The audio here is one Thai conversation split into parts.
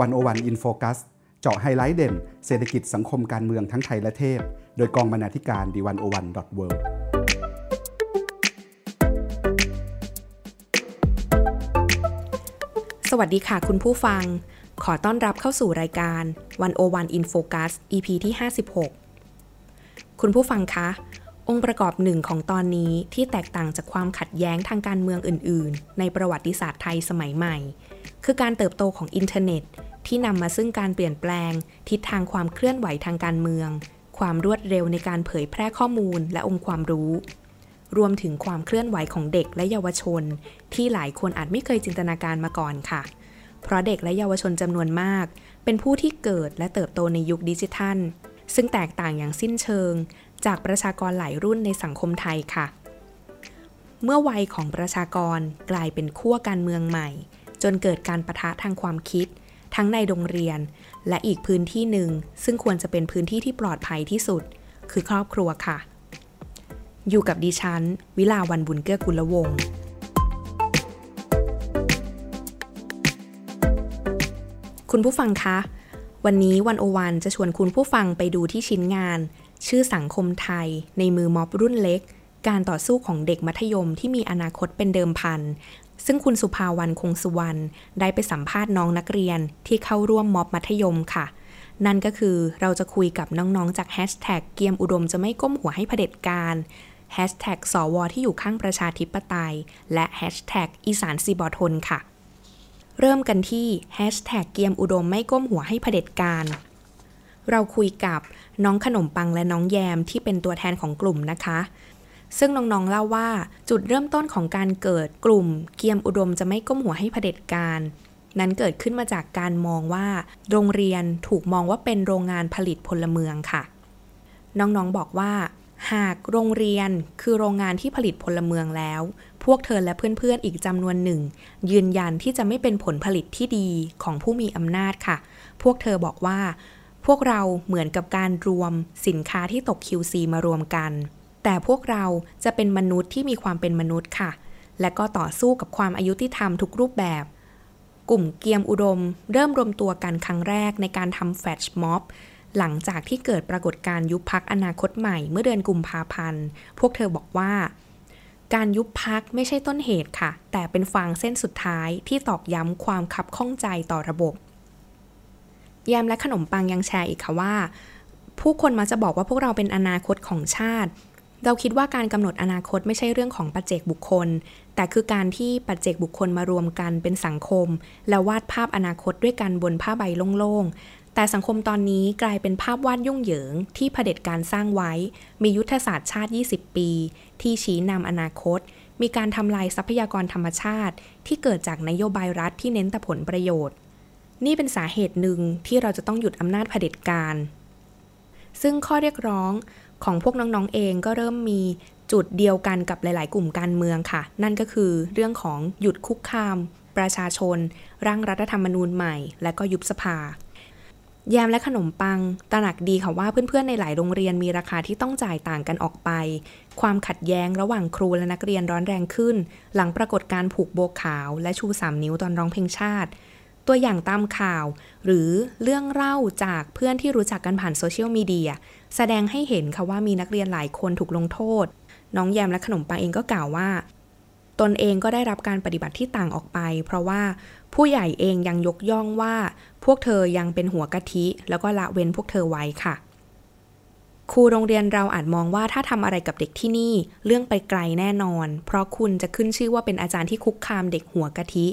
101 In Focus เจาะไฮไลท์เด่น เศรษฐกิจสังคมการเมืองทั้งไทยและเทศโดยกองบรรณาธิการ The 101.world สวัสดีค่ะคุณผู้ฟัง ขอต้อนรับเข้าสู่รายการ 101 In Focus EP ที่ 56 คุณผู้ฟังคะ องค์ประกอบหนึ่งของตอนนี้ที่แตกต่างจากความขัดแย้งทางการเมืองอื่น ๆ ในประวัติศาสตร์ไทยสมัยใหม่ คือการเติบโตของอินเทอร์เน็ต ที่นำมาซึ่งการเปลี่ยนแปลง ทิศทางความเคลื่อนไหวทางการเมือง ความรวดเร็วในการเผยแพร่ข้อมูลและองค์ความรู้ รวมถึงความเคลื่อนไหวของเด็กและเยาวชน ที่หลายคนอาจไม่เคยจินตนาการมาก่อนค่ะ เพราะเด็กและเยาวชนจำนวนมาก เป็นผู้ที่เกิดและเติบโตในยุคดิจิทัล ซึ่งแตกต่างอย่างสิ้นเชิง จากประชากรหลายรุ่นในสังคมไทยค่ะ เมื่อวัยของประชากรกลายเป็นขั้วการเมืองใหม่จนเกิดการประทะทางความคิด ทั้งในโรงเรียน และอีกพื้นที่หนึ่ง ซึ่งควรจะเป็นพื้นที่ที่ปลอดภัยที่สุด คือครอบครัวค่ะ อยู่กับดิฉัน วิลาวันบุญเกื้อกุลวงศ์คุณผู้ฟังคะ วันนี้วันโอวันจะชวนคุณผู้ฟังไปดูที่ชิ้นงาน ชื่อสังคมไทย ในมือม็อบรุ่นเล็ก การต่อสู้ของเด็กมัธยมที่มีอนาคตเป็นเดิมพัน ซึ่งคุณสุภาวันคงสุวรรณได้ไปสัมภาษณ์น้องนักเรียนที่เข้าร่วมม็อบมัธยมค่ะ นั่นก็คือเราจะคุยกับน้องๆจากแฮชแท็กเกียมอุดมจะไม่ก้มหัวให้เผด็จการแฮชแท็กสวที่อยู่ข้างประชาธิปไตย และแฮชแท็กอีสานสิบ่ทนค่ะ เริ่มกันที่แฮชแท็กเกียมอุดมไม่ก้มหัวให้เผด็จการเราคุยกับน้องขนมปังและน้องแยมที่เป็นตัวแทนของกลุ่มนะคะ ซึ่งน้องๆเล่าว่าจุดเริ่มต้นของการเกิดกลุ่มเกียมอุดมจะไม่ก้มหัวให้เผด็จการ นั้นเกิดขึ้นมาจากการมองว่า โรงเรียนถูกมองว่าเป็นโรงงานผลิตพลเมืองค่ะ น้องๆบอกว่า หากโรงเรียนคือโรงงานที่ผลิตพลเมืองแล้ว พวกเธอและเพื่อนๆอีกจำนวนหนึ่ง ยืนยันที่จะไม่เป็นผลผลิตที่ดีของผู้มีอำนาจค่ะ พวกเธอบอกว่า พวกเราเหมือนกับการรวมสินค้าที่ตก QC มารวมกัน แต่พวกเราจะเป็นมนุษย์ที่มีความเป็นมนุษย์ค่ะ และก็ต่อสู้กับความอายุที่ทำทุกรูปแบบ กลุ่มเกียมอุดม เริ่มรวมตัวกันครั้งแรกในการทำแฟชม็อบหลังจากที่เกิดปรากฏการยุบพักอนาคตใหม่เมื่อเดือนกุมภาพันธ์ พวกเธอบอกว่า การยุบพักไม่ใช่ต้นเหตุค่ะ แต่เป็นฟางเส้นสุดท้ายที่ตอกย้ำความขับข้องใจต่อระบบแยมและขนมปังยังแชร์อีกค่ะว่า ผู้คนมักจะบอกว่าพวกเราเป็นอนาคตของชาติ เราคิดว่าการกำหนดอนาคตไม่ใช่เรื่องของปัจเจกบุคคล แต่คือการที่ปัจเจกบุคคลมารวมกันเป็นสังคม แล้ววาดภาพอนาคตด้วยกันบนผ้าใบโล่งๆ แต่สังคมตอนนี้กลายเป็นภาพวาดยุ่งเหยิง ที่เผด็จการสร้างไว้ มียุทธศาสตร์ชาติ 20 ปี ที่ชี้นำอนาคต มีการทำลายทรัพยากรธรรมชาติ ที่เกิดจากนโยบายรัฐที่เน้นแต่ผลประโยชน์ นี่เป็นสาเหตุหนึ่งที่เราจะต้องหยุดอำนาจเผด็จการ ซึ่งข้อเรียกร้อง ของพวกน้องๆเองก็เริ่มมีจุดเดียวกันกับหลาย ๆ กลุ่มการเมืองค่ะ นั่นก็คือเรื่องของหยุดคุกคาม ประชาชน ร่างรัฐธรรมนูญใหม่ และก็ยุบสภา แยมและขนมปัง ตระหนักดีค่ะว่าเพื่อน ๆ ในหลายโรงเรียนมีราคาที่ต้องจ่ายต่างกันออกไป ความขัดแย้งระหว่างครูและนักเรียนร้อนแรงขึ้น หลังปรากฏการผูกโบขาว และชูสามนิ้วตอนร้องเพลงชาติ ตัวอย่างตามข่าว หรือเรื่องเล่าจากเพื่อนที่รู้จักกันผ่านโซเชียลมีเดีย แสดงให้เห็นค่ะว่ามีนักเรียนหลายคนถูกลงโทษ น้องแยมและขนมปังเองก็กล่าวว่า ตนเองก็ได้รับการปฏิบัติที่ต่างออกไป เพราะว่าผู้ใหญ่เองยังยกย่องว่า พวกเธอยังเป็นหัวกะทิ แล้วก็ละเว้นพวกเธอไว้ค่ะครูโรงเรียนเราอาจมองว่าถ้าทำอะไรกับเด็กที่นี่เรื่องไปไกลแน่นอน เพราะคุณจะขึ้นชื่อว่าเป็นอาจารย์ที่คุกคามเด็กหัวกะทิ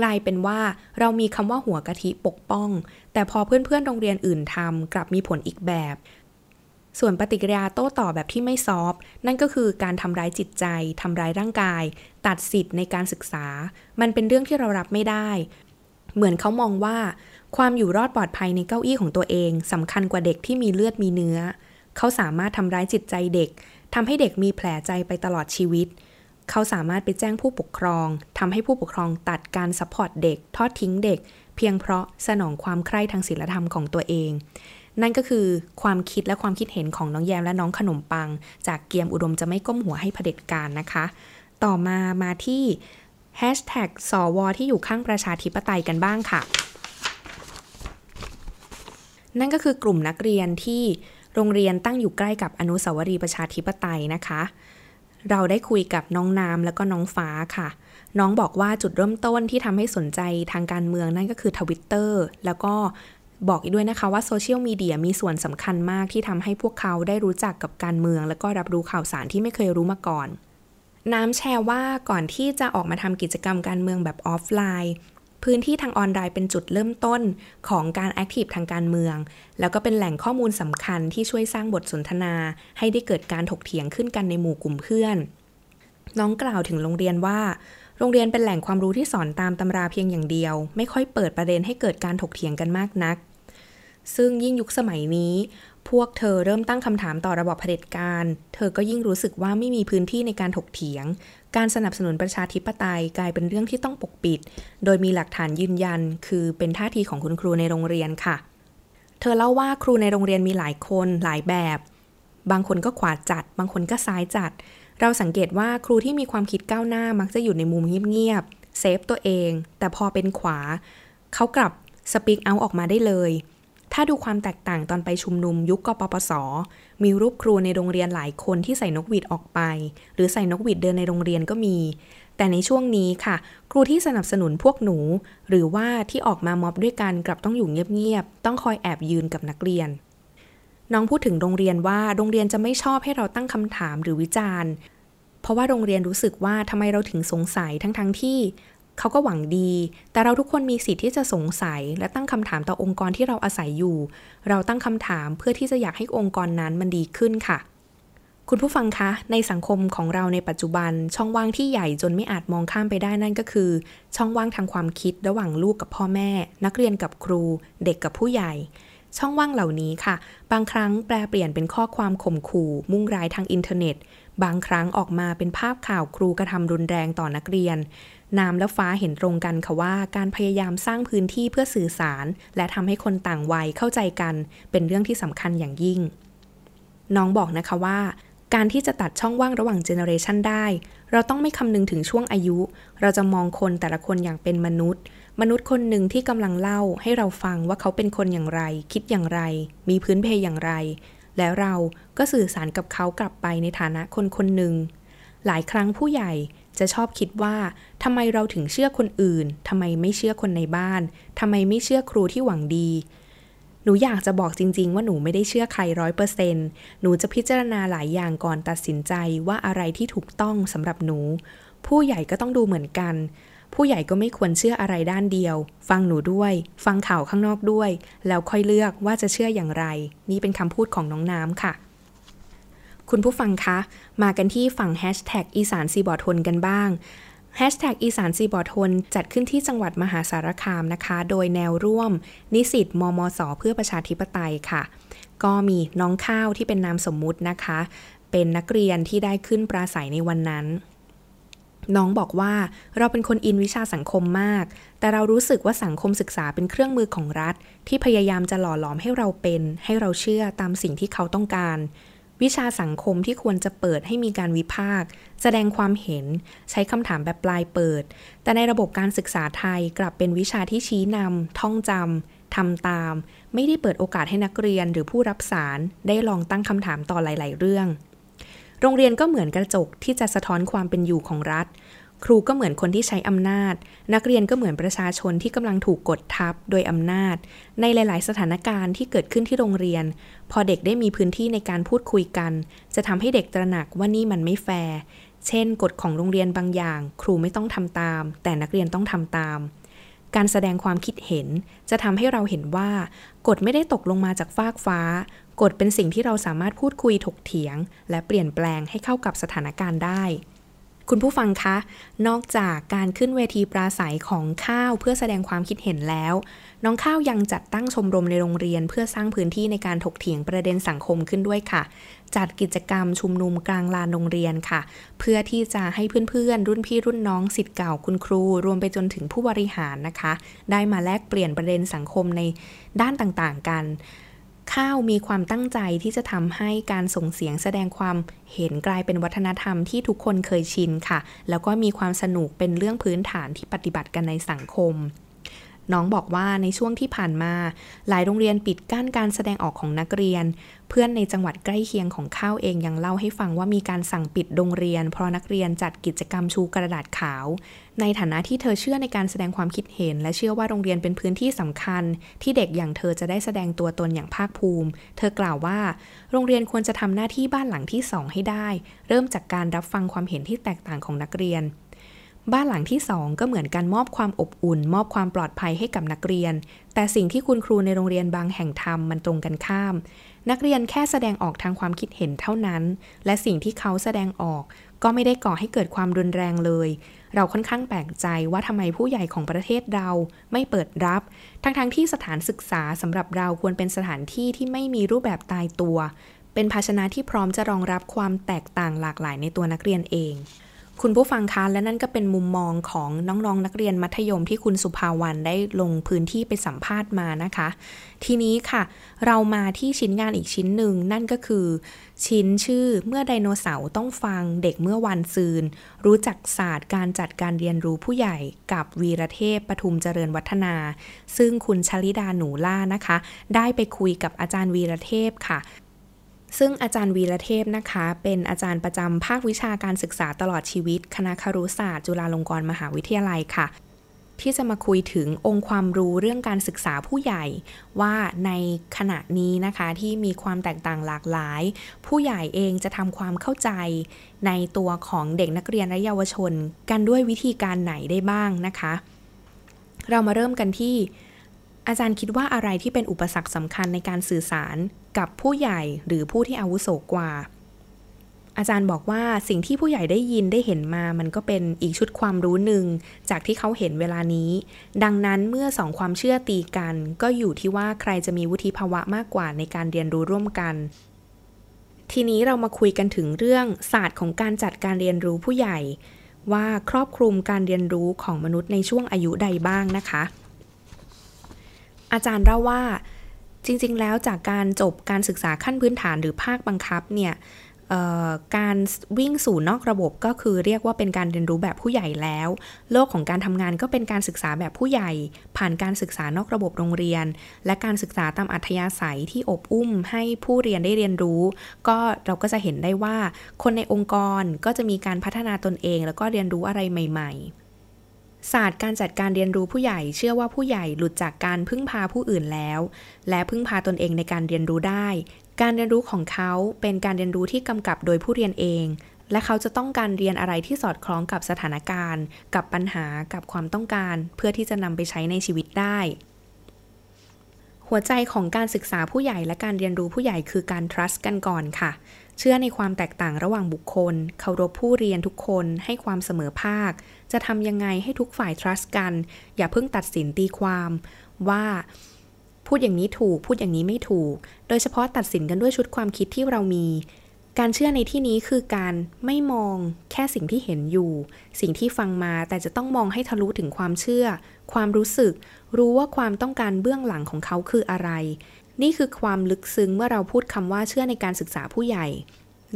กลายเป็นว่าเรามีคำว่าหัวกะทิปกป้อง แต่พอเพื่อนๆโรงเรียนอื่นทำกลับมีผลอีกแบบ ส่วนปฏิกิริยาโต้ตอบแบบที่ไม่ซอฟนั่นก็คือการทำร้ายจิตใจทำร้ายร่างกาย ตัดสิทธิ์ในการศึกษา มันเป็นเรื่องที่เรารับไม่ได้ เหมือนเขามองว่า ความอยู่รอดปลอดภัยในเก้าอี้ของตัวเองสำคัญกว่าเด็กที่มีเลือดมีเนื้อ เขาสามารถทำร้ายจิตใจเด็กทำให้เด็กมีแผลใจไปตลอดชีวิต เขาสามารถไปแจ้งผู้ปกครองทำให้ผู้ปกครองตัดการ support เด็ก ทอดทิ้งเด็ก เพียงเพราะสนองความใคร่ทางศีลธรรมของตัวเอง นั่นก็คือความคิดและความคิดเห็นของน้องแยมและน้องขนมปัง จากเกียมอุดมจะไม่ก้มหัวให้เผด็จการนะคะ ต่อมามาที่แฮชแท็กสวที่อยู่ข้างประชาธิปไตยกันบ้างค่ะ นั่นก็คือกลุ่มนักเรียนที่โรงเรียนตั้งอยู่ใกล้กับอนุสาวรีย์ประชาธิปไตยนะคะ เราได้คุยกับน้องน้ำแล้วก็น้องฟ้าค่ะ น้องบอกว่าจุดเริ่มต้นที่ทำให้สนใจทางการเมืองนั่นก็คือทวิตเตอร์แล้วก็ บอกอีกด้วยนะคะว่าโซเชียลมีเดียมีส่วนสำคัญมากที่ทำให้พวกเขาได้รู้จักกับการเมือง แล้วก็รับรู้ข่าวสารที่ไม่เคยรู้มาก่อน น้ำแชร์ว่าก่อนที่จะออกมาทำกิจกรรมการเมืองแบบออฟไลน์พื้นที่ทางออนไลน์เป็นจุดเริ่มต้นของการแอคทีฟทางการเมือง แล้วก็เป็นแหล่งข้อมูลสำคัญที่ช่วยสร้างบทสนทนา ให้ได้เกิดการถกเถียงขึ้นกันในหมู่กลุ่มเพื่อน น้องกล่าวถึงโรงเรียนว่า โรงเรียนเป็นแหล่งความรู้ที่สอนตามตำราเพียงอย่างเดียว ไม่ค่อยเปิดประเด็นให้เกิดการถกเถียงกันมากนัก ซึ่งยิ่งยุคสมัยนี้ พวกเธอเริ่มตั้งคำถามต่อระบอบเผด็จการ เธอก็ยิ่งรู้สึกว่าไม่มีพื้นที่ในการถกเถียง การสนับสนุนประชาธิปไตยกลายเป็นเรื่องที่ต้องปกปิด โดยมีหลักฐานยืนยัน คือเป็นท่าทีของคุณครูในโรงเรียนค่ะ เธอเล่าว่าครูในโรงเรียนมีหลายคนหลายแบบ บางคนก็ขวาจัด บางคนก็ซ้ายจัด เราสังเกตว่าครูที่มีความคิดก้าวหน้ามักจะอยู่ในมุมเงียบๆเซฟตัวเอง แต่พอเป็นขวา เขากลับสปีกเอาออกมาได้เลย ถ้าดูความแตกต่างตอนไปชุมนุมยุคกปปส มีรูปครูในโรงเรียนหลายคนที่ใส่นกหวีดออกไป หรือใส่นกหวีดเดินในโรงเรียนก็มี แต่ในช่วงนี้ค่ะ ครูที่สนับสนุนพวกหนู หรือว่าที่ออกมาม็อบด้วยกันกลับต้องอยู่เงียบๆต้องคอยแอบยืนกับนักเรียน น้องพูดถึงโรงเรียนว่าโรงเรียนจะไม่ชอบให้เราตั้งคำถามหรือวิจารณ์ เพราะว่าโรงเรียนรู้สึกว่าทำไมเราถึงสงสัยทั้งๆทที่ เขาก็หวังดี แต่เราทุกคนมีสิทธิ์ที่จะสงสัย และตั้งคำถามต่อองค์กรที่เราอาศัยอยู่ เราตั้งคำถามเพื่อที่จะอยากให้องค์กรนั้นมันดีขึ้นค่ะ คุณผู้ฟังคะ ในสังคมของเราในปัจจุบัน ช่องว่างที่ใหญ่จนไม่อาจมองข้ามไปได้นั่นก็คือ ช่องว่างทางความคิดระหว่างลูกกับพ่อแม่ นักเรียนกับครู เด็กกับผู้ใหญ่ ช่องว่างเหล่านี้ค่ะ บางครั้งแปลเปลี่ยนเป็นข้อความข่มขู่ มุ่งร้ายทางอินเทอร์เน็ต บางครั้งออกมาเป็นภาพข่าวครูกระทำรุนแรงต่อนักเรียน น้ำและฟ้าเห็นตรงกันค่ะว่าการพยายามสร้างพื้นที่เพื่อสื่อสาร และทำให้คนต่างวัยเข้าใจกัน เป็นเรื่องที่สำคัญอย่างยิ่ง น้องบอกนะคะว่า การที่จะตัดช่องว่างระหว่าง generation ได้ เราต้องไม่คำนึงถึงช่วงอายุ เราจะมองคนแต่ละคนอย่างเป็นมนุษย์ มนุษย์คนหนึ่งที่กำลังเล่าให้เราฟังว่าเขาเป็นคนอย่างไร คิดอย่างไร มีพื้นเพอย่างไร แล้วเราก็สื่อสารกับเขากลับไปในฐานะคนคนหนึ่งหลายครั้งผู้ใหญ่ จะชอบคิดว่าทำไมเราถึงเชื่อคนอื่นทำไมไม่เชื่อคนในบ้านทำไมไม่เชื่อครูที่หวังดี หนูอยากจะบอกจริง ๆ ว่าหนูไม่ได้เชื่อใครร้อยเปอร์เซนต์หนูจะพิจารณาหลายอย่างก่อนตัดสินใจว่าอะไรที่ถูกต้องสำหรับหนู ผู้ใหญ่ก็ต้องดูเหมือนกัน ผู้ใหญ่ก็ไม่ควรเชื่ออะไรด้านเดียว ฟังหนูด้วย ฟังข่าวข้างนอกด้วย แล้วค่อยเลือกว่าจะเชื่ออย่างไร นี่เป็นคำพูดของน้องน้ำค่ะ คุณผู้ฟังคะ มากันที่ฝั่งแฮชแท็กอีสานซีบอทนกันบ้างแฮชแท็กอีสานซีบอทนจัดขึ้นที่จังหวัดมหาสารคามนะคะ โดยแนวร่วม นิสิตมมส เพื่อประชาธิปไตยค่ะ ก็มีน้องข้าวที่เป็นนามสมมุตินะคะ เป็นนักเรียนที่ได้ขึ้นปราศัยในวันนั้นน้องบอกว่าเราเป็นคนอินวิชาสังคมมาก แต่เรารู้สึกว่าสังคมศึกษาเป็นเครื่องมือของรัฐ ที่พยายามจะหล่อหลอมให้เราเป็น ให้เราเชื่อตามสิ่งที่เขาต้องการ วิชาสังคมที่ควรจะเปิดให้มีการวิพากษ์แสดงความเห็นใช้คำถามแบบปลายเปิด แต่ในระบบการศึกษาไทยกลับเป็นวิชาที่ชี้นำท่องจำทำตาม ไม่ได้เปิดโอกาสให้นักเรียนหรือผู้รับสารได้ลองตั้งคำถามต่อหลาย ๆ เรื่อง โรงเรียนก็เหมือนกระจกที่จะสะท้อนความเป็นอยู่ของรัฐ ครูก็เหมือนคนที่ใช้อำนาจ นักเรียนก็เหมือนประชาชนที่กำลังถูกกดทับโดยอำนาจ ในหลาย ๆ สถานการณ์ที่เกิดขึ้นที่โรงเรียน พอเด็กได้มีพื้นที่ในการพูดคุยกัน จะทำให้เด็กตระหนักว่านี่มันไม่แฟร์ เช่น กฎของโรงเรียนบางอย่าง ครูไม่ต้องทำตาม แต่นักเรียนต้องทำตาม การแสดงความคิดเห็น จะทำให้เราเห็นว่า กฎไม่ได้ตกลงมาจากฟากฟ้า กฎเป็นสิ่งที่เราสามารถพูดคุยถกเถียง และเปลี่ยนแปลงให้เข้ากับสถานการณ์ได้ คุณผู้ฟังคะ นอกจากการขึ้นเวทีปราศัยของข้าวเพื่อแสดงความคิดเห็นแล้ว น้องข้าวยังจัดตั้งชมรมในโรงเรียน เพื่อสร้างพื้นที่ในการถกเถียงประเด็นสังคมขึ้นด้วยค่ะ จัดกิจกรรมชุมนุมกลางลานโรงเรียนค่ะ เพื่อที่จะให้เพื่อนๆ รุ่นพี่รุ่นน้องสิทธิ์เก่าคุณครู รวมไปจนถึงผู้บริหารนะคะ ได้มาแลกเปลี่ยนประเด็นสังคมในด้านต่างๆ กัน ข้าวมีความตั้งใจที่จะทำให้การส่งเสียงแสดงความเห็นกลายเป็นวัฒนธรรมที่ทุกคนเคยชินค่ะ แล้วก็มีความสนุกเป็นเรื่องพื้นฐานที่ปฏิบัติกันในสังคม น้องบอกว่าในช่วงที่ผ่านมา หลายโรงเรียนปิดกั้นการแสดงออกของนักเรียน เพื่อนในจังหวัดใกล้เคียงของข้าวเองยังเล่าให้ฟังว่ามีการสั่งปิดโรงเรียน เพราะนักเรียนจัดกิจกรรมชูกระดาษขาว ในฐานะที่เธอเชื่อในการแสดงความคิดเห็น และเชื่อว่าโรงเรียนเป็นพื้นที่สำคัญ ที่เด็กอย่างเธอจะได้แสดงตัวตนอย่างภาคภูมิ เธอกล่าวว่า โรงเรียนควรจะทำหน้าที่บ้านหลังที่สองให้ได้ เริ่มจากการรับฟังความเห็นที่แตกต่างของนักเรียน บ้านหลังที่สองก็เหมือนการมอบความอบอุ่น มอบความปลอดภัยให้กับนักเรียน แต่สิ่งที่คุณครูในโรงเรียนบางแห่งทำมันตรงกันข้าม นักเรียนแค่แสดงออกทางความคิดเห็นเท่านั้น และสิ่งที่เขาแสดงออก ก็ไม่ได้ก่อให้เกิดความรุนแรงเลย เราค่อนข้างแปลกใจว่าทำไมผู้ใหญ่ของประเทศเราไม่เปิดรับ ทั้งๆทที่สถานศึกษาสำหรับเราควรเป็นสถานที่ที่ไม่มีรูปแบบตายตัว เป็นภาชนะที่พร้อมจะรองรับความแตกต่างหลากหลายในตัวนักเรียนเอง คุณผู้ฟังคะและนั่นก็เป็นมุมมองของน้องๆนนักเรียนมัธยมที่คุณสุภาวันได้ลงพื้นที่ไปสัมภาษณ์มานะคะ ทีนี้ค่ะ เรามาที่ชิ้นงานอีกชิ้นหนึ่ง นั่นก็คือ ชิ้นชื่อเมื่อไดโนเสาร์ต้องฟังเด็กเมื่อวันซืน รู้จักศาสตร์การจัดการเรียนรู้ผู้ใหญ่กับวีรเทพปทุมเจริญวัฒนา ซึ่งคุณชลิดาหนูล่านะคะ ได้ไปคุยกับอาจารย์วีรเทพค่ะ ซึ่งอาจารย์วีระเทพนะคะ เป็นอาจารย์ประจำภาควิชาการศึกษาตลอดชีวิต คณะครุศาสตร์จุฬาลงกรณ์มหาวิทยาลัยค่ะ ที่จะมาคุยถึงองค์ความรู้เรื่องการศึกษาผู้ใหญ่ ว่าในขณะนี้นะคะที่มีความแตกต่างหลากหลาย ผู้ใหญ่เองจะทำความเข้าใจ ในตัวของเด็กนักเรียนและเยาวชน กันด้วยวิธีการไหนได้บ้างนะคะ เรามาเริ่มกันที่ อาจารย์คิดว่าอะไรที่เป็นอุปสรรคสำคัญในการสื่อสารกับผู้ใหญ่หรือผู้ที่อาวุโสกว่า อาจารย์บอกว่าสิ่งที่ผู้ใหญ่ได้ยินได้เห็นมา มันก็เป็นอีกชุดความรู้หนึ่งจากที่เขาเห็นเวลานี้ ดังนั้นเมื่อสองความเชื่อตีกัน ก็อยู่ที่ว่าใครจะมีวุฒิภาวะมากกว่าในการเรียนรู้ร่วมกัน ทีนี้เรามาคุยกันถึงเรื่องศาสตร์ของการจัดการเรียนรู้ผู้ใหญ่ ว่าครอบคลุมการเรียนรู้ของมนุษย์ในช่วงอายุใดบ้างนะคะ อาจารย์เล่าว่าจริง ๆ แล้วจากการจบการศึกษาขั้นพื้นฐานหรือภาคบังคับเนี่ยการวิ่งสู่นอกระบบก็คือเรียกว่าเป็นการเรียนรู้แบบผู้ใหญ่แล้ว โลกของการทำงานก็เป็นการศึกษาแบบผู้ใหญ่ ผ่านการศึกษานอกระบบโรงเรียน และการศึกษาตามอัธยาศัยที่อบอุ้มให้ผู้เรียนได้เรียนรู้ ก็เราก็จะเห็นได้ว่าคนในองค์กรก็จะมีการพัฒนาตนเอง แล้วก็เรียนรู้อะไรใหม่ ๆ ศาสตร์การจัดการเรียนรู้ผู้ใหญ่เชื่อว่าผู้ใหญ่หลุดจากการพึ่งพาผู้อื่นแล้ว และพึ่งพาตนเองในการเรียนรู้ได้ การเรียนรู้ของเขาเป็นการเรียนรู้ที่กำกับโดยผู้เรียนเอง และเขาจะต้องการเรียนอะไรที่สอดคล้องกับสถานการณ์ กับปัญหากับความต้องการ เพื่อที่จะนำไปใช้ในชีวิตได้ หัวใจของการศึกษาผู้ใหญ่และการเรียนรู้ผู้ใหญ่คือการ trust กันก่อนค่ะเชื่อในความแตกต่างระหว่างบุคคล เคารพผู้เรียนทุกคน ให้ความเสมอภาค จะทำยังไงให้ทุกฝ่าย trust กัน อย่าเพิ่งตัดสินตีความว่าพูดอย่างนี้ถูกพูดอย่างนี้ไม่ถูก โดยเฉพาะตัดสินกันด้วยชุดความคิดที่เรามี การเชื่อในที่นี้คือการไม่มองแค่สิ่งที่เห็นอยู่ สิ่งที่ฟังมาแต่จะต้องมองให้ทะลุถึงความเชื่อ ความรู้สึก รู้ว่าความต้องการเบื้องหลังของเขาคืออะไร นี่คือความลึกซึ้งเมื่อเราพูดคำว่าเชื่อในการศึกษาผู้ใหญ่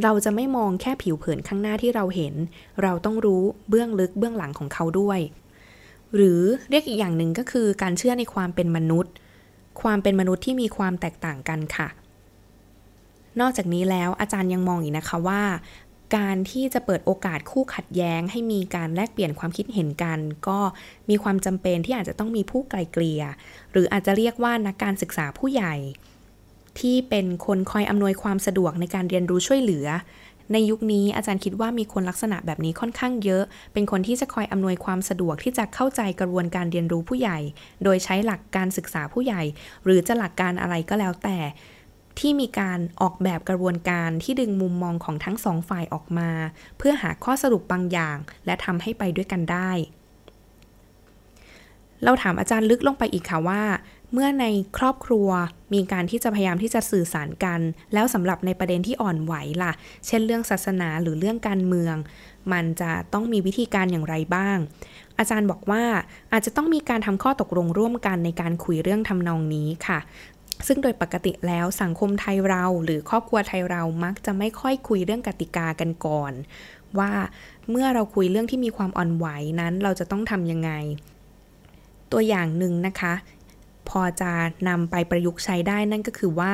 เราจะไม่มองแค่ผิวเผินข้างหน้าที่เราเห็น เราต้องรู้เบื้องลึกเบื้องหลังของเขาด้วย หรือเรียกอีกอย่างหนึ่งก็คือการเชื่อในความเป็นมนุษย์ ความเป็นมนุษย์ที่มีความแตกต่างกันค่ะ นอกจากนี้แล้วอาจารย์ยังมองอีกนะคะว่าการที่จะเปิดโอกาสคู่ขัดแย้ง ให้มีการแลกเปลี่ยนความคิดเห็นกัน ก็มีความจำเป็นที่อาจจะต้องมีผู้ไกลเกลี่ย หรืออาจจะเรียกว่านักการศึกษาผู้ใหญ่ ที่เป็นคนคอยอำนวยความสะดวกในการเรียนรู้ช่วยเหลือ ในยุคนี้อาจารย์คิดว่ามีคนลักษณะแบบนี้ค่อนข้างเยอะ เป็นคนที่จะคอยอำนวยความสะดวกที่จะเข้าใจกระบวนการเรียนรู้ผู้ใหญ่ โดยใช้หลักการศึกษาผู้ใหญ่ หรือจะหลักการอะไรก็แล้วแต่ที่มีการออกแบบกระบวนการที่ดึงมุมมองของทั้งสองฝ่ายออกมา เพื่อหาข้อสรุปบางอย่าง และทำให้ไปด้วยกันได้ เราถามอาจารย์ลึกลงไปอีกค่ะว่า เมื่อในครอบครัวมีการที่จะพยายามที่จะสื่อสารกัน แล้วสำหรับในประเด็นที่อ่อนไหวล่ะ เช่นเรื่องศาสนาหรือเรื่องการเมือง มันจะต้องมีวิธีการอย่างไรบ้าง อาจารย์บอกว่าอาจจะต้องมีการทำข้อตกลงร่วมกันในการคุยเรื่องทำนองนี้ค่ะ ซึ่งโดยปกติแล้วสังคมไทยเรา หรือครอบครัวไทยเรามักจะไม่ค่อยคุยเรื่องกติกากันก่อน ว่าเมื่อเราคุยเรื่องที่มีความอ่อนไหวนั้นเราจะต้องทำยังไงตัวอย่างหนึ่งนะคะ พอจะนำไปประยุกต์ใช้ได้นั่นก็คือว่า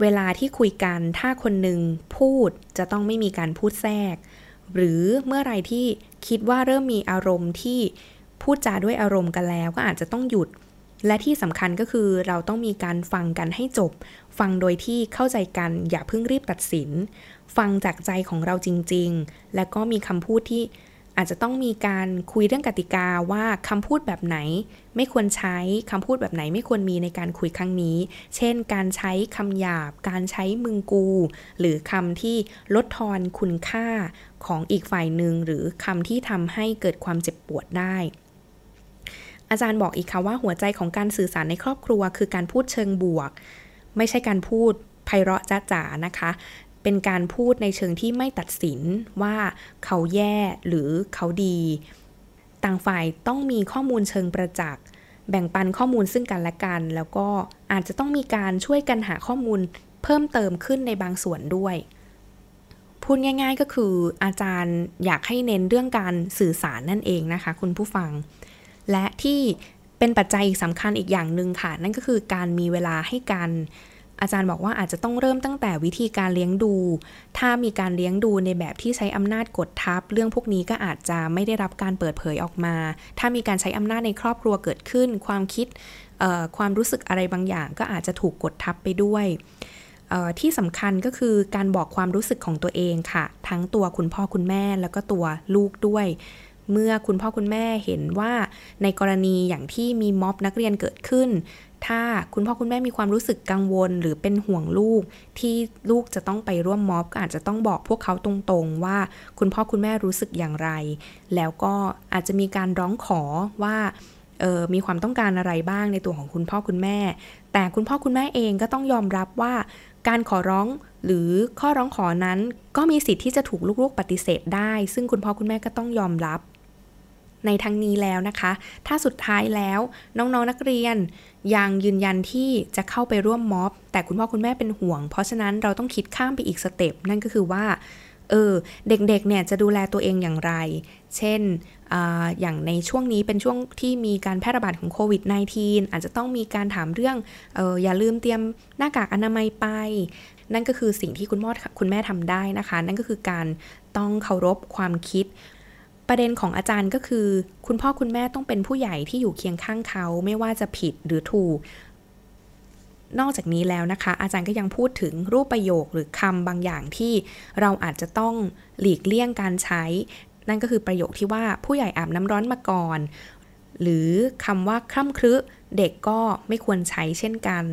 เวลาที่คุยกันถ้าคนหนึ่งพูดจะต้องไม่มีการพูดแทรก หรือเมื่อไรที่คิดว่าเริ่มมีอารมณ์ที่พูดจาด้วยอารมณ์กันแล้วก็อาจจะต้องหยุด และที่สำคัญก็คือเราต้องมีการฟังกันให้จบ ฟังโดยที่เข้าใจกันอย่าเพิ่งรีบตัดสิน ฟังจากใจของเราจริง ๆ และก็มีคำพูดที่ อาจจะต้องมีการคุยเรื่องกติกาว่าคำพูดแบบไหน ไม่ควรใช้คำพูดแบบไหนไม่ควรมีในการคุยครั้งนี้ เช่น การใช้คำหยาบ การใช้มึงกู หรือคำที่ลดทอนคุณค่าของอีกฝ่ายหนึ่งหรือคำที่ทำให้เกิดความเจ็บปวดได้ อาจารย์บอกอีกค่ะว่าหัวใจของการสื่อสารในครอบครัว คือการพูดเชิงบวก ไม่ใช่การพูดไพเราะจ้าจ๋านะคะ เป็นการพูดในเชิงที่ไม่ตัดสินว่าเขาแย่หรือเขาดี ต่างฝ่ายต้องมีข้อมูลเชิงประจักษ์แบ่งปันข้อมูลซึ่งกันและกัน แล้วก็อาจจะต้องมีการช่วยกันหาข้อมูลเพิ่มเติมขึ้นในบางส่วนด้วย พูดง่ายๆก็คืออาจารย์อยากให้เน้นเรื่องการสื่อสารนั่นเองนะคะ คุณผู้ฟัง และที่เป็นปัจจัยสำคัญอีกอย่างหนึ่งค่ะ นั่นก็คือการมีเวลาให้กัน อาจารย์บอกว่าอาจจะต้องเริ่มตั้งแต่วิธีการเลี้ยงดู ถ้ามีการเลี้ยงดูในแบบที่ใช้อำนาจกดทับ เรื่องพวกนี้ก็อาจจะไม่ได้รับการเปิดเผยออกมา ถ้ามีการใช้อำนาจในครอบครัวเกิดขึ้น ความคิดความรู้สึกอะไรบางอย่าง ก็อาจจะถูกกดทับไปด้วยที่สำคัญก็คือการบอกความรู้สึกของตัวเองค่ะ ทั้งตัวคุณพ่อคุณแม่แล้วก็ตัวลูกด้วย เมื่อคุณพ่อคุณแม่เห็นว่าในกรณีอย่างที่มีม็อบนักเรียนเกิดขึ้น ถ้าคุณพ่อคุณแม่มีความรู้สึกกังวลหรือเป็นห่วงลูก ที่ลูกจะต้องไปร่วมม็อบก็อาจจะต้องบอกพวกเขาตรงๆ ว่าคุณพ่อคุณแม่รู้สึกอย่างไร แล้วก็อาจจะมีการร้องขอว่าออมีความต้องการอะไรบ้างในตัวของคุณพ่อคุณแม่ แต่คุณพ่อคุณแม่เองก็ต้องยอมรับว่าการขอร้องหรือข้อร้องขอนั้น ก็มีสิทธิ์ที่จะถูกลูกๆปฏิเสธได้ ซึ่งคุณพ่อคุณแม่ก็ต้องยอมรับ ในทั้งนี้แล้วนะคะ ถ้าสุดท้ายแล้วน้องๆนนักเรียนยังยืนยันที่จะเข้าไปร่วมม็อบ แต่คุณพ่อคุณแม่เป็นห่วง เพราะฉะนั้นเราต้องคิดข้ามไปอีกสเต็ปนั่นก็คือว่าเออเด็กๆเนี่ยจะดูแลตัวเองอย่างไร เช่นออย่างในช่วงนี้เป็นช่วงที่มีการแพร่ระบาดของโควิด -19 อาจจะต้องมีการถามเรื่องอออย่าลืมเตรียมหน้ากากอนามัยไป นั่นก็คือสิ่งที่คุณพ่อคุณแม่ทำได้นะคะ นั่นก็คือการต้องเคารพความคิด ประเด็นของอาจารย์ก็คือ คุณพ่อคุณแม่ต้องเป็นผู้ใหญ่ที่อยู่เคียงข้างเขาไม่ว่าจะผิดหรือถูก นอกจากนี้แล้วนะคะ อาจารย์ก็ยังพูดถึงรูปประโยคหรือคำบางอย่างที่เราอาจจะต้องหลีกเลี่ยงการใช้ นั่นก็คือประโยคที่ว่าผู้ใหญ่อาบน้ำร้อนมาก่อน หรือคำว่าคร่ำครึเด็กก็ไม่ควรใช้เช่นกัน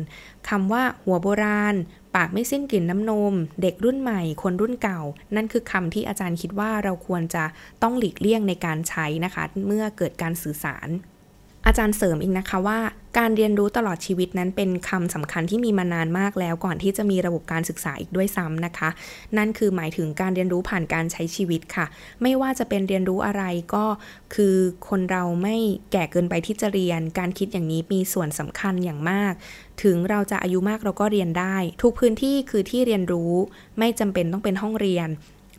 คำว่าหัวโบราณ ปากไม่สิ้นกลิ่นน้ำนม เด็กรุ่นใหม่ คนรุ่นเก่า นั่นคือคำที่อาจารย์คิดว่าเราควรจะต้องหลีกเลี่ยงในการใช้นะคะ เมื่อเกิดการสื่อสาร อาจารย์เสริมอีกนะคะว่าการเรียนรู้ตลอดชีวิตนั้นเป็นคำสำคัญที่มีมานานมากแล้วก่อนที่จะมีระบบการศึกษาอีกด้วยซ้ำนะคะ นั่นคือหมายถึงการเรียนรู้ผ่านการใช้ชีวิตค่ะ ไม่ว่าจะเป็นเรียนรู้อะไรก็คือคนเราไม่แก่เกินไปที่จะเรียน การคิดอย่างนี้มีส่วนสำคัญอย่างมาก ถึงเราจะอายุมากเราก็เรียนได้ ทุกพื้นที่คือที่เรียนรู้ไม่จำเป็นต้องเป็นห้องเรียน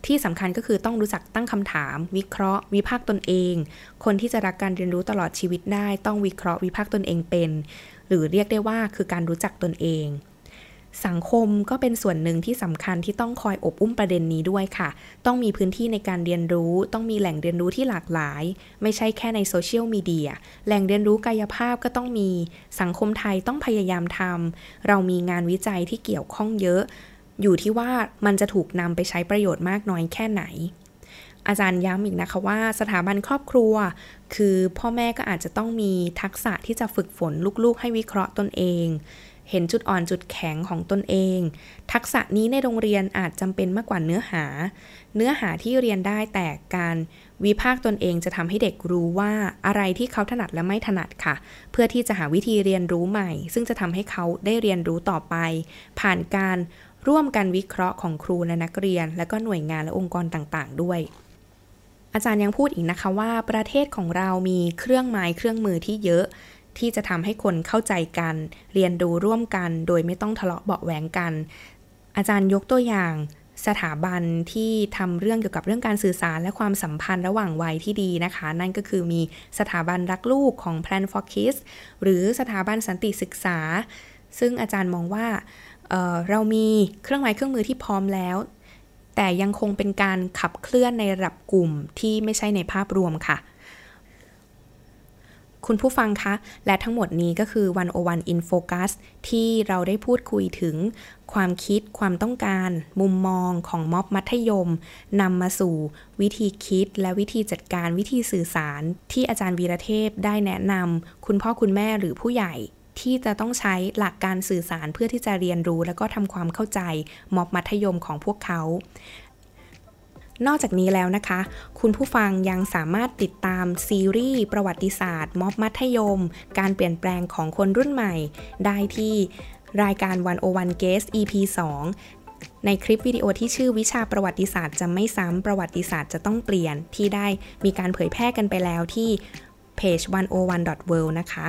ที่สำคัญก็คือต้องรู้จักตั้งคำถาม วิเคราะห์ วิพากษ์ตนเอง คนที่จะรักการเรียนรู้ตลอดชีวิตได้ ต้องวิเคราะห์วิพากษ์ตนเองเป็น หรือเรียกได้ว่าคือการรู้จักตนเอง สังคมก็เป็นส่วนหนึ่งที่สำคัญที่ต้องคอยอบอุ้มประเด็นนี้ด้วยค่ะ ต้องมีพื้นที่ในการเรียนรู้ ต้องมีแหล่งเรียนรู้ที่หลากหลาย ไม่ใช่แค่ในโซเชียลมีเดียแหล่งเรียนรู้กายภาพก็ต้องมี สังคมไทยต้องพยายามทำเรามีงานวิจัยที่เกี่ยวข้องเยอะ อยู่ที่ว่ามันจะถูกนำไปใช้ประโยชน์มากน้อยแค่ไหน อาจารย์ย้ำอีกนะคะว่าสถาบันครอบครัว คือพ่อแม่ก็อาจจะต้องมีทักษะที่จะฝึกฝนลูกๆ ให้วิเคราะห์ตนเองเห็นจุดอ่อนจุดแข็งของตนเอง ทักษะนี้ในโรงเรียนอาจจำเป็นมากกว่าเนื้อหา เนื้อหาที่เรียนได้แต่การวิพากษ์ตนเองจะทำให้เด็กรู้ว่าอะไรที่เขาถนัดและไม่ถนัดค่ะ เพื่อที่จะหาวิธีเรียนรู้ใหม่ ซึ่งจะทำให้เขาได้เรียนรู้ต่อไป ผ่านการ ร่วมกันวิเคราะห์ของครูและนักเรียน และก็หน่วยงานและองค์กรต่างๆ ด้วย อาจารย์ยังพูดอีกนะคะว่า ประเทศของเรามีเครื่องไม้เครื่องมือที่เยอะ ที่จะทำให้คนเข้าใจกัน เรียนรู้ร่วมกัน โดยไม่ต้องทะเลาะเบาแหวงกัน อาจารย์ยกตัวอย่างสถาบันที่ทำเรื่องเกี่ยวกับเรื่องการสื่อสารและความสัมพันธ์ระหว่างวัยที่ดีนะคะ นั่นก็คือมีสถาบันรักลูกของ Plan for Kids หรือสถาบันสันติศึกษา ซึ่งอาจารย์มองว่า เเรามีเครื่องหมายเครื่องมือที่พร้อมแล้ว แต่ยังคงเป็นการขับเคลื่อนในระดับกลุ่มที่ไม่ใช่ในภาพรวมค่ะ คุณผู้ฟังคะ และทั้งหมดนี้ก็คือ 101 in focus ที่เราได้พูดคุยถึงความคิดความต้องการ มุมมองของม็อบมัธยมนำมาสู่วิธีคิดและวิธีจัดการวิธีสื่อสาร ที่อาจารย์วีรเทพได้แนะนำคุณพ่อคุณแม่หรือผู้ใหญ่ ที่จะต้องใช้หลักการสื่อสารเพื่อที่จะเรียนรู้ และก็ทำความเข้าใจม็อบมัธยมของพวกเขา นอกจากนี้แล้วนะคะ คุณผู้ฟังยังสามารถติดตามซีรีส์ประวัติศาสตร์ม็อบมัธยม การเปลี่ยนแปลงของคนรุ่นใหม่ ได้ที่รายการวันโอวันเกส EP 2ในคลิปวิดีโอที่ชื่อวิชาประวัติศาสตร์จะไม่ซ้ำประวัติศาสตร์จะต้องเปลี่ยนที่ได้มีการเผยแพร่กันไปแล้วที่เพจ101 world นะคะ